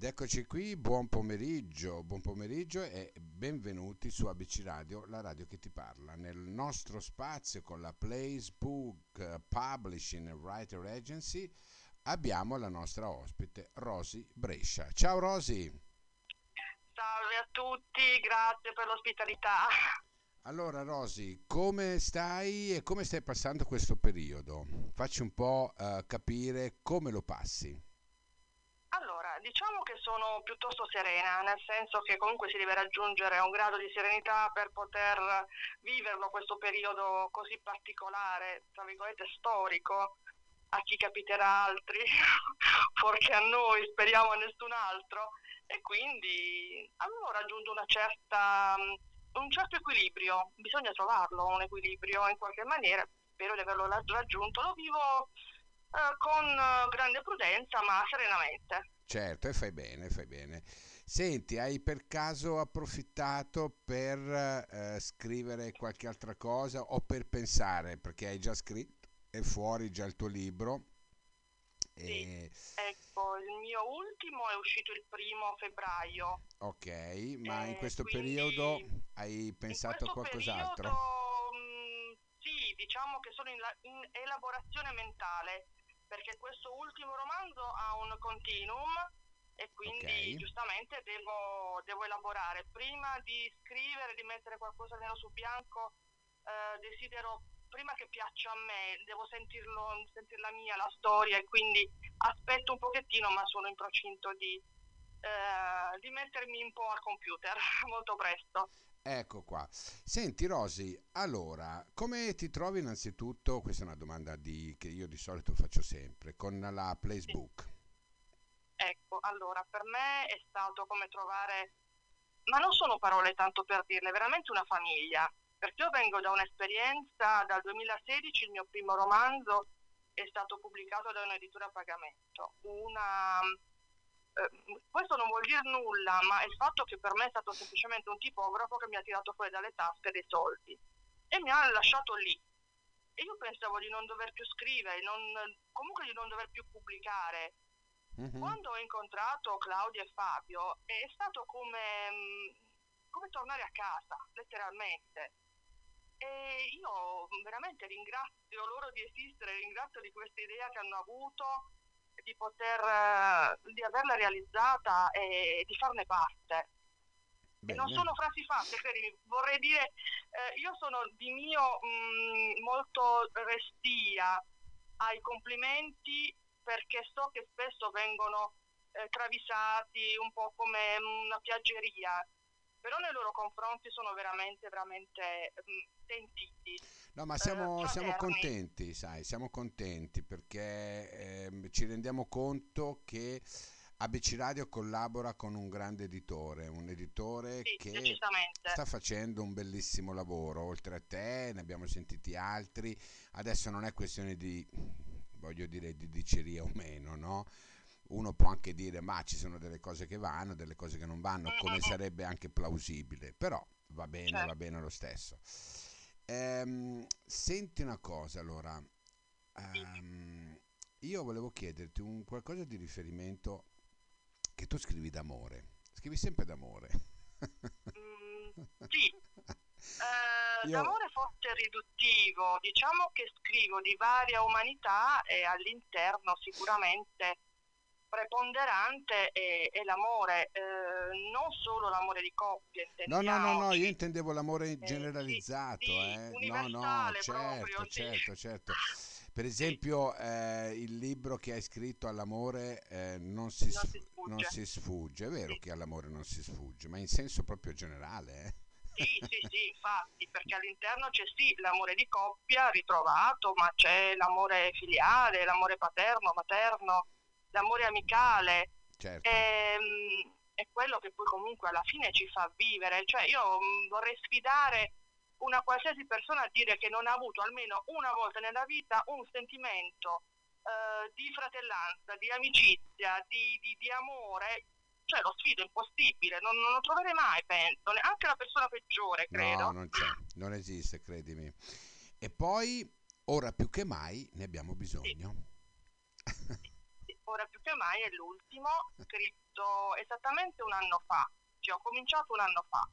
Ed eccoci qui, buon pomeriggio, buon pomeriggio e benvenuti su ABC Radio, la radio che ti parla. Nel nostro spazio con la Placebook Publishing and Writer Agency abbiamo la nostra ospite Rosy Brescia. Ciao Rosy! Salve a tutti, grazie per l'ospitalità. Allora Rosy, come stai e come stai passando questo periodo? Facci un po' uh, capire come lo passi. Diciamo che sono piuttosto serena, nel senso che comunque si deve raggiungere un grado di serenità per poter viverlo questo periodo così particolare, tra virgolette storico, a chi capiterà altri, forse a noi, speriamo a nessun altro, e quindi avevo raggiunto una certa, un certo equilibrio, bisogna trovarlo un equilibrio in qualche maniera, spero di averlo raggiunto, lo vivo eh, con eh, grande prudenza ma serenamente. Certo, e fai bene, fai bene. Senti, hai per caso approfittato per eh, scrivere qualche altra cosa o per pensare, perché hai già scritto, è fuori già il tuo libro? Sì, ecco, il mio ultimo è uscito il primo febbraio. Ok, ma in questo periodo hai pensato a qualcos'altro? Periodo, mh, sì, diciamo che sono in, la, in elaborazione mentale perché questo ultimo romanzo ha un continuum e quindi okay. giustamente devo, devo, elaborare. Prima di scrivere, di mettere qualcosa nero su bianco, eh, desidero, prima che piaccia a me, devo sentirlo, sentirla mia, la storia e quindi aspetto un pochettino ma sono in procinto di, eh, di mettermi un po' al computer molto presto. Ecco qua. Senti Rosy, allora, come ti trovi innanzitutto, questa è una domanda di, che io di solito faccio sempre, con la Placebook? Sì. Ecco, allora, per me è stato come trovare, ma non sono parole tanto per dirle, veramente una famiglia, perché io vengo da un'esperienza, dal 2016 il mio primo romanzo è stato pubblicato da un'editura a pagamento, una eh, questo non vuol dire nulla, ma il fatto che per me è stato semplicemente un tipografo che mi ha tirato fuori dalle tasche dei soldi e mi ha lasciato lì. E io pensavo di non dover più scrivere, non, comunque di non dover più pubblicare. Mm-hmm. Quando ho incontrato Claudia e Fabio è stato come, mm, come tornare a casa, letteralmente. E io veramente ringrazio loro di esistere, ringrazio di questa idea che hanno avuto di poter eh, di averla realizzata e di farne parte. Non sono frasi fatte, credimi, vorrei dire, eh, io sono di mio mh, mm, molto restia ai complimenti perché so che spesso vengono eh, travisati un po' come una piaggeria, però nei loro confronti sono veramente, veramente mh, mm, sentiti. No, ma siamo, eh, siamo contenti, sai, siamo contenti perché eh, ci rendiamo conto che ABC Radio collabora con un grande editore, un editore sì, che sta facendo un bellissimo lavoro, oltre a te ne abbiamo sentiti altri, adesso non è questione di, voglio dire, di diceria o meno, no? Uno può anche dire ma ci sono delle cose che vanno, delle cose che non vanno, come sarebbe anche plausibile, però va bene, certo. va bene lo stesso. Ehm, senti una cosa allora, ehm, io volevo chiederti un qualcosa di riferimento che tu scrivi d'amore, scrivi sempre d'amore. Mm, sì, eh, io... l'amore forse riduttivo, diciamo che scrivo di varia umanità e all'interno sicuramente preponderante è, è l'amore, eh, non solo l'amore di coppia. No, no, no, no, io intendevo l'amore generalizzato. Eh, sì, sì, eh. No, no, certo, proprio, certo, certo. Per esempio, eh, il libro che hai scritto all'amore eh, non, si non, si non, si sfugge. È vero che all'amore non si sfugge, ma in senso proprio generale. Eh. Sì, sì, sì, infatti, perché all'interno c'è sì l'amore di coppia ritrovato, ma c'è l'amore filiale, l'amore paterno, materno, l'amore amicale. Certo. E, ehm, è quello che poi comunque alla fine ci fa vivere. Cioè io mm, vorrei sfidare una qualsiasi persona a dire che non ha avuto almeno una volta nella vita un sentimento eh, di fratellanza, di amicizia, di, di, di, amore. Cioè lo sfido, è impossibile, non, non, lo troverei mai, penso, neanche la persona peggiore, credo. No, non c'è, non esiste, credimi. E poi, ora più che mai, ne abbiamo bisogno. Sì ora più che mai è l'ultimo, scritto esattamente un anno fa, cioè ho cominciato un anno fa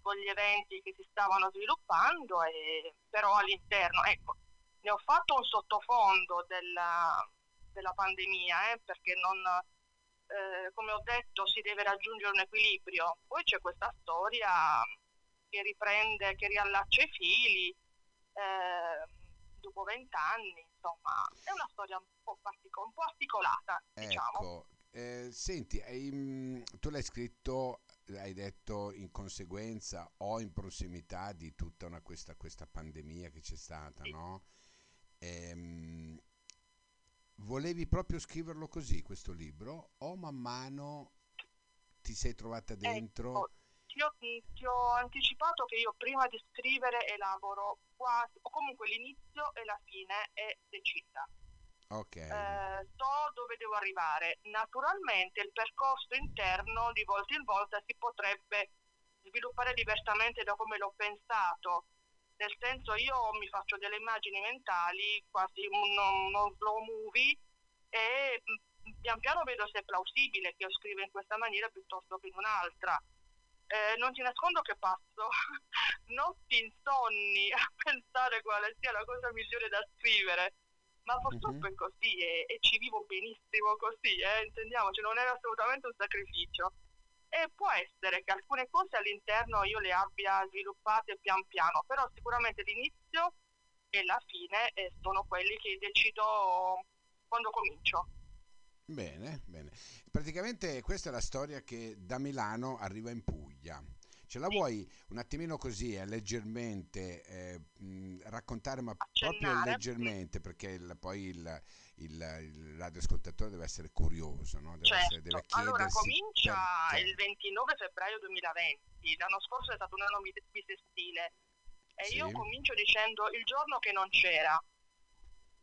con gli eventi che si stavano sviluppando, e, però all'interno, ecco, ne ho fatto un sottofondo della, della pandemia, eh, perché non, eh, come ho detto, si deve raggiungere un equilibrio. Poi c'è questa storia che riprende, che riallaccia i fili eh, dopo vent'anni, insomma, è una storia un po', partico- un po articolata, diciamo. Ecco, eh, senti, hai, mm, tu l'hai scritto, hai detto in conseguenza o in prossimità di tutta una, questa, questa pandemia che c'è stata, Sì. no? Ehm, volevi proprio scriverlo così, questo libro, o man mano ti sei trovata dentro? Ecco, ti ho, ti ho anticipato che io prima di scrivere elaboro quasi, o comunque l'inizio e la fine è decisa. Ok, Eh, so dove devo arrivare. Naturalmente il percorso interno di volta in volta si potrebbe sviluppare diversamente da come l'ho pensato. Nel senso io mi faccio delle immagini mentali, quasi uno, uno slow movie, e mm, pian piano vedo se è plausibile che io scriva in questa maniera piuttosto che in un'altra. Eh, non ti nascondo che passo notti insonni a pensare quale sia la cosa migliore da scrivere, ma purtroppo Mhm. è così e, e ci vivo benissimo così, eh, intendiamoci, non è assolutamente un sacrificio. E può essere che alcune cose all'interno io le abbia sviluppate pian piano, però sicuramente l'inizio e la fine eh, sono quelli che decido quando comincio. Bene, bene. Praticamente questa è la storia che da Milano arriva in Puglia. Ce la vuoi un attimino così, eh, leggermente eh, mh, raccontare, ma proprio Accennare, sì. leggermente, perché il- poi il, il- il radioascoltatore deve essere curioso, no? Deve, essere- deve Certo, allora comincia perché. il 29 febbraio 2020, l'anno scorso è stato un anno bis- bisestile e Sì. io comincio dicendo il giorno che non c'era.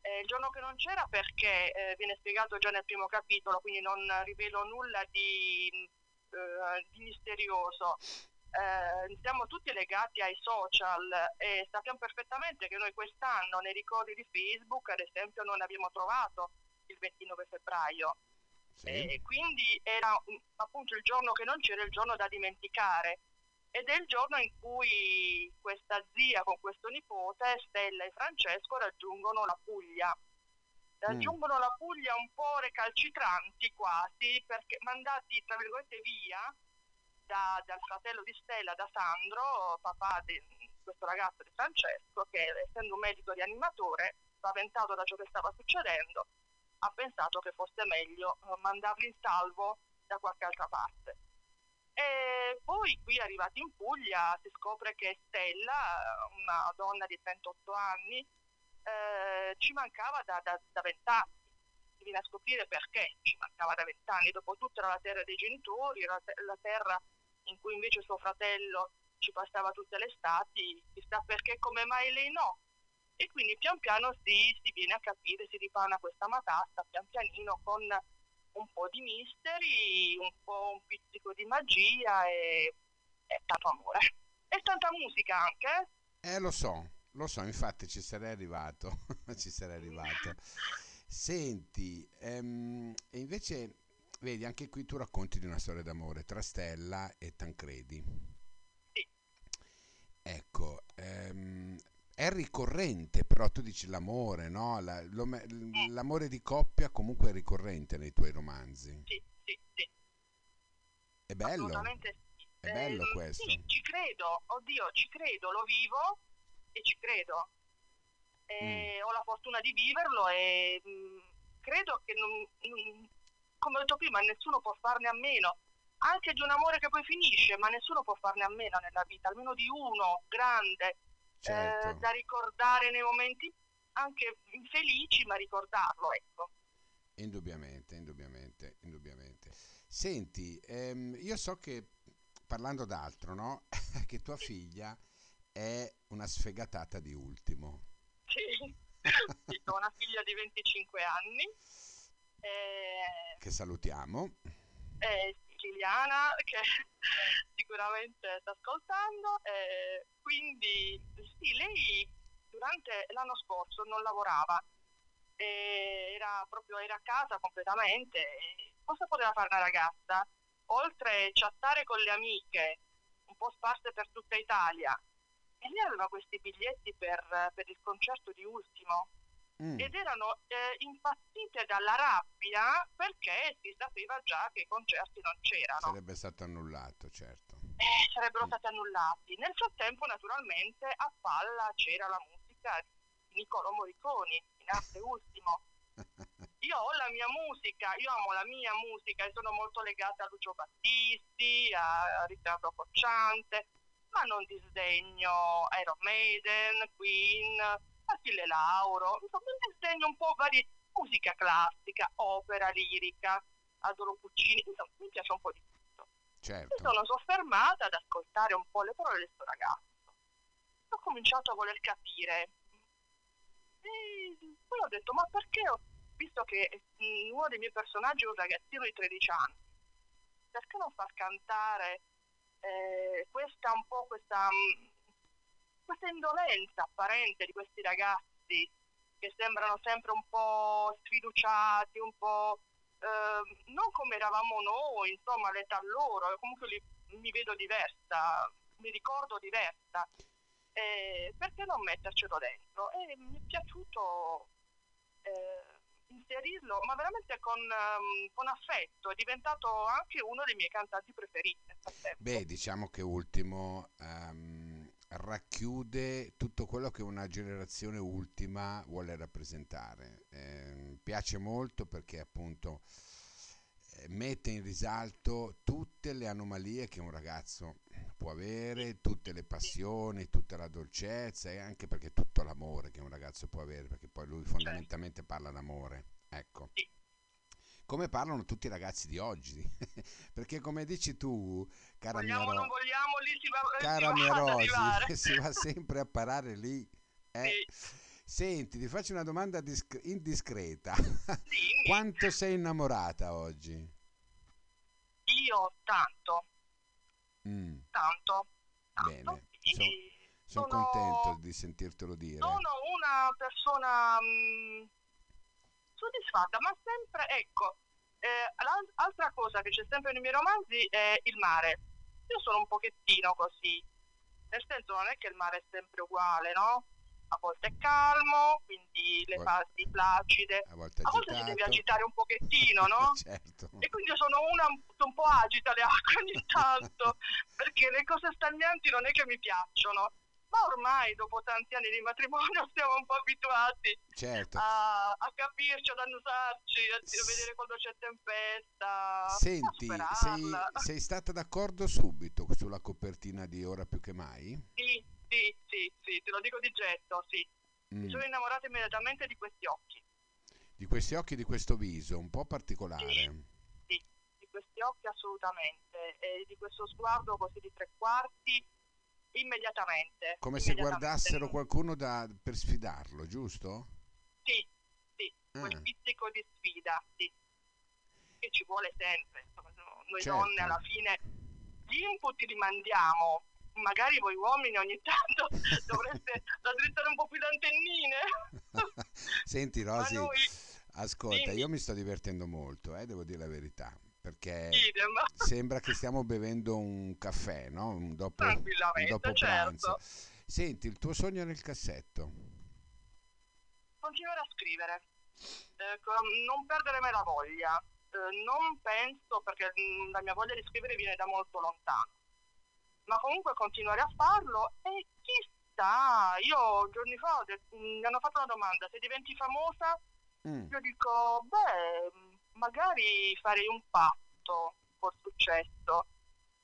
Eh, il giorno che non c'era perché eh, viene spiegato già nel primo capitolo, quindi non rivelo nulla di, di misterioso. Eh, siamo tutti legati ai social e sappiamo perfettamente che noi quest'anno nei ricordi di Facebook, ad esempio, non abbiamo trovato il 29 febbraio. Sì? E quindi era un- appunto il giorno che non c'era il giorno da dimenticare ed è il giorno in cui questa zia con questo nipote, Stella e Francesco, raggiungono la Puglia. Raggiungono la Puglia un po' recalcitranti quasi, perché mandati tra virgolette via da- dal fratello di Stella, da Sandro, papà di questo ragazzo di Francesco, che essendo un medico rianimatore, spaventato da ciò che stava succedendo, ha pensato che fosse meglio eh, mandarli in salvo da qualche altra parte. E poi qui arrivati in Puglia si scopre che Stella, una donna di 38 anni, eh, ci mancava da, da, da 20 anni. Si viene a scoprire perché ci mancava da 20 anni. Dopo tutto era la terra dei genitori, era la te- la terra in cui invece suo fratello ci passava tutte le estati, chissà perché, come mai lei no. E quindi pian piano si, si viene a capire, si ripana questa matassa, pian pianino con un po' di misteri, un po' un pizzico di magia e, e tanto amore. E tanta musica anche. eh. Eh, lo so, lo so, infatti ci sarei arrivato, ci sarei arrivato. Senti, ehm, e invece, vedi, anche qui tu racconti di una storia d'amore tra Stella e Tancredi. Sì. Ecco, ehm, è ricorrente, però tu dici l'amore, no? La- l'ome- l'amore di coppia comunque è ricorrente nei tuoi romanzi. Sì, sì, sì. È bello, Assolutamente sì. è bello Ehm, questo. Sì, ci credo, oddio, ci credo, lo vivo e ci credo. Mm. Ho la fortuna di viverlo e mh, credo che, non, non- come ho detto prima, nessuno può farne a meno. Anche di un amore che poi finisce, ma nessuno può farne a meno nella vita, almeno di uno grande, eh, Certo. da ricordare nei momenti anche infelici, ma ricordarlo, ecco. Indubbiamente, indubbiamente, indubbiamente. Senti, ehm, io so che parlando d'altro, no? Che tua figlia è una sfegatata di ultimo. Sì, sì, ho una figlia di 25 anni. eh, Che salutiamo. è siciliana che sicuramente sta ascoltando. eh, quindi sì, lei durante l'anno scorso non lavorava era proprio era a casa completamente. Cosa poteva fare una ragazza? Oltre a chattare con le amiche, un po' sparse per tutta Italia, e lei aveva questi biglietti per, per il concerto di Ultimo. Mm. ed erano eh, impazzite dalla rabbia perché si sapeva già che i concerti non c'erano. Sarebbe stato annullato, certo. Eh, sarebbero mm. stati annullati. Nel frattempo, naturalmente, a palla c'era la musica di Niccolò Morriconi, in arte ultimo. Io ho la mia musica, io amo la mia musica e sono molto legata a Lucio Battisti, a Riccardo Cocciante, ma non disdegno Iron Maiden, Queen, Achille Lauro, insomma un disegno un po' vari, musica classica, opera lirica, adoro Puccini, insomma mi piace un po' di tutto. Certo. Mi sono soffermata ad ascoltare un po' le parole del suo ragazzo. Ho cominciato a voler capire. E poi ho detto, ma perché, ho, visto che uno dei miei personaggi è un ragazzino di 13 anni, perché non far cantare eh, questa un po' questa questa indolenza apparente di questi ragazzi che sembrano sempre un po' sfiduciati, un po' eh, non come eravamo noi, insomma, l'età loro, comunque li, mi vedo diversa, mi ricordo diversa. Eh, perché non mettercelo dentro? E mi è piaciuto eh, inserirlo, ma veramente con, um, con, affetto, è diventato anche uno dei miei cantanti preferiti. Beh, diciamo che ultimo... Um racchiude tutto quello che una generazione ultima vuole rappresentare. Eh, piace molto perché appunto eh, mette in risalto tutte le anomalie che un ragazzo può avere, tutte le passioni, tutta la dolcezza e anche perché tutto l'amore che un ragazzo può avere, perché poi lui fondamentalmente parla d'amore. Ecco come parlano tutti i ragazzi di oggi. Perché come dici tu, cara vogliamo, mia, ro- vogliamo, lì si va, cara mia Rosi, si va sempre a parare lì. Eh? Sì. Senti, ti faccio una domanda disc- indiscreta. Sì. Quanto sei innamorata oggi? Io tanto. Mm. Tanto. tanto. Bene. So, sono, sono contento di sentirtelo dire. Sono una persona mh, mm, soddisfatta, ma sempre, ecco, eh, l'altra cosa che c'è sempre nei miei romanzi è il mare. Io sono un pochettino così, nel senso non è che il mare è sempre uguale, no? A volte è calmo, quindi le fasi placide, a volte, a volte si deve agitare un pochettino, no? certo. E quindi sono una un po' agita le acque ogni tanto, perché le cose stagnanti non è che mi piacciono ma ormai dopo tanti anni di matrimonio siamo un po' abituati certo. a, a, capirci, ad annusarci, a, a vedere quando c'è tempesta. Senti, sei, sei, stata d'accordo subito sulla copertina di Ora più che mai? Sì, sì, sì, sì te lo dico di getto, sì. Mm. Mi sono innamorata immediatamente di questi occhi. Di questi occhi, di questo viso, un po' particolare. Sì, sì di questi occhi assolutamente, e di questo sguardo così di tre quarti immediatamente. Come se guardassero qualcuno da, per sfidarlo, giusto? Sì, sì, ah. quel pizzico di sfida, sì. Che ci vuole sempre. Noi certo. donne alla fine gli input li mandiamo. Magari voi uomini ogni tanto dovreste raddrizzare un po' più le antennine. Senti Rosy, noi... ascolta, io mi sto divertendo molto, eh, devo dire la verità perché Idem. sembra che stiamo bevendo un caffè, no? Un dopo, un dopo certo. pranzo. Senti, il tuo sogno nel cassetto? Continuare a scrivere, eh, non perdere mai la voglia. Eh, non penso, perché mm, la mia voglia di scrivere viene da molto lontano, ma comunque continuare a farlo e chissà, io giorni fa mi hanno fatto una domanda, se diventi famosa, mm. io dico, beh magari farei un patto col successo,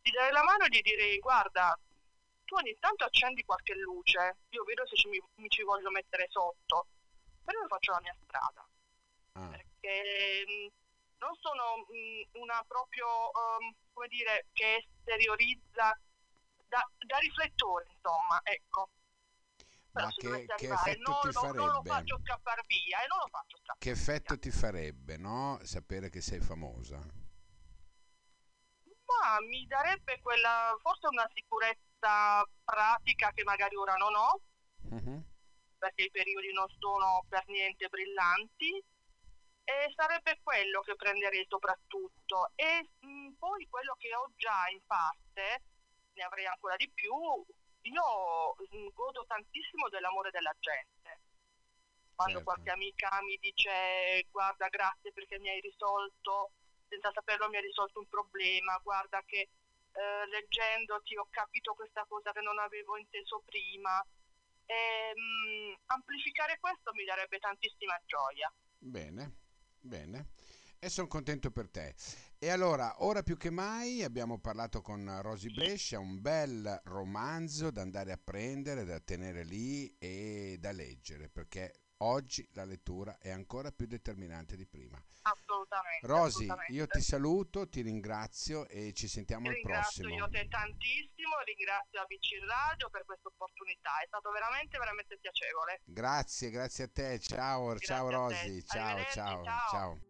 di dare la mano e di dire guarda, tu ogni tanto accendi qualche luce, io vedo se ci, mi, mi, ci voglio mettere sotto, però io faccio la mia strada. Ah. Perché mm, non sono mm, una proprio, um, come dire, che esteriorizza da, da riflettore, insomma, ecco. Ma che, che effetto non, ti farebbe? Non lo faccio scappare via e non lo faccio scappare Che effetto via. ti farebbe, no? Sapere che sei famosa? Ma mi darebbe quella, forse una sicurezza pratica che magari ora non ho. Uh-huh. perché i periodi non sono per niente brillanti e sarebbe quello che prenderei soprattutto e mh, mm, poi quello che ho già in parte, ne avrei ancora di più, io mm, godo tantissimo dell'amore della gente. Quando certo. qualche amica mi dice guarda grazie perché mi hai risolto, senza saperlo mi hai risolto un problema, guarda che eh, leggendoti ho capito questa cosa che non avevo inteso prima. E, mh, amplificare questo mi darebbe tantissima gioia. Bene, bene. E sono contento per te. E allora, ora più che mai abbiamo parlato con Rosy Brescia, un bel romanzo da andare a prendere, da tenere lì e da leggere, perché oggi la lettura è ancora più determinante di prima. Assolutamente. Rosy, assolutamente. io ti saluto, ti ringrazio e ci sentiamo ti al prossimo. Ringrazio io te tantissimo, ringrazio ABC Radio per questa opportunità, è stato veramente veramente piacevole. Grazie, grazie a te, ciao, grazie ciao Rosy, ciao, ciao, ciao. ciao.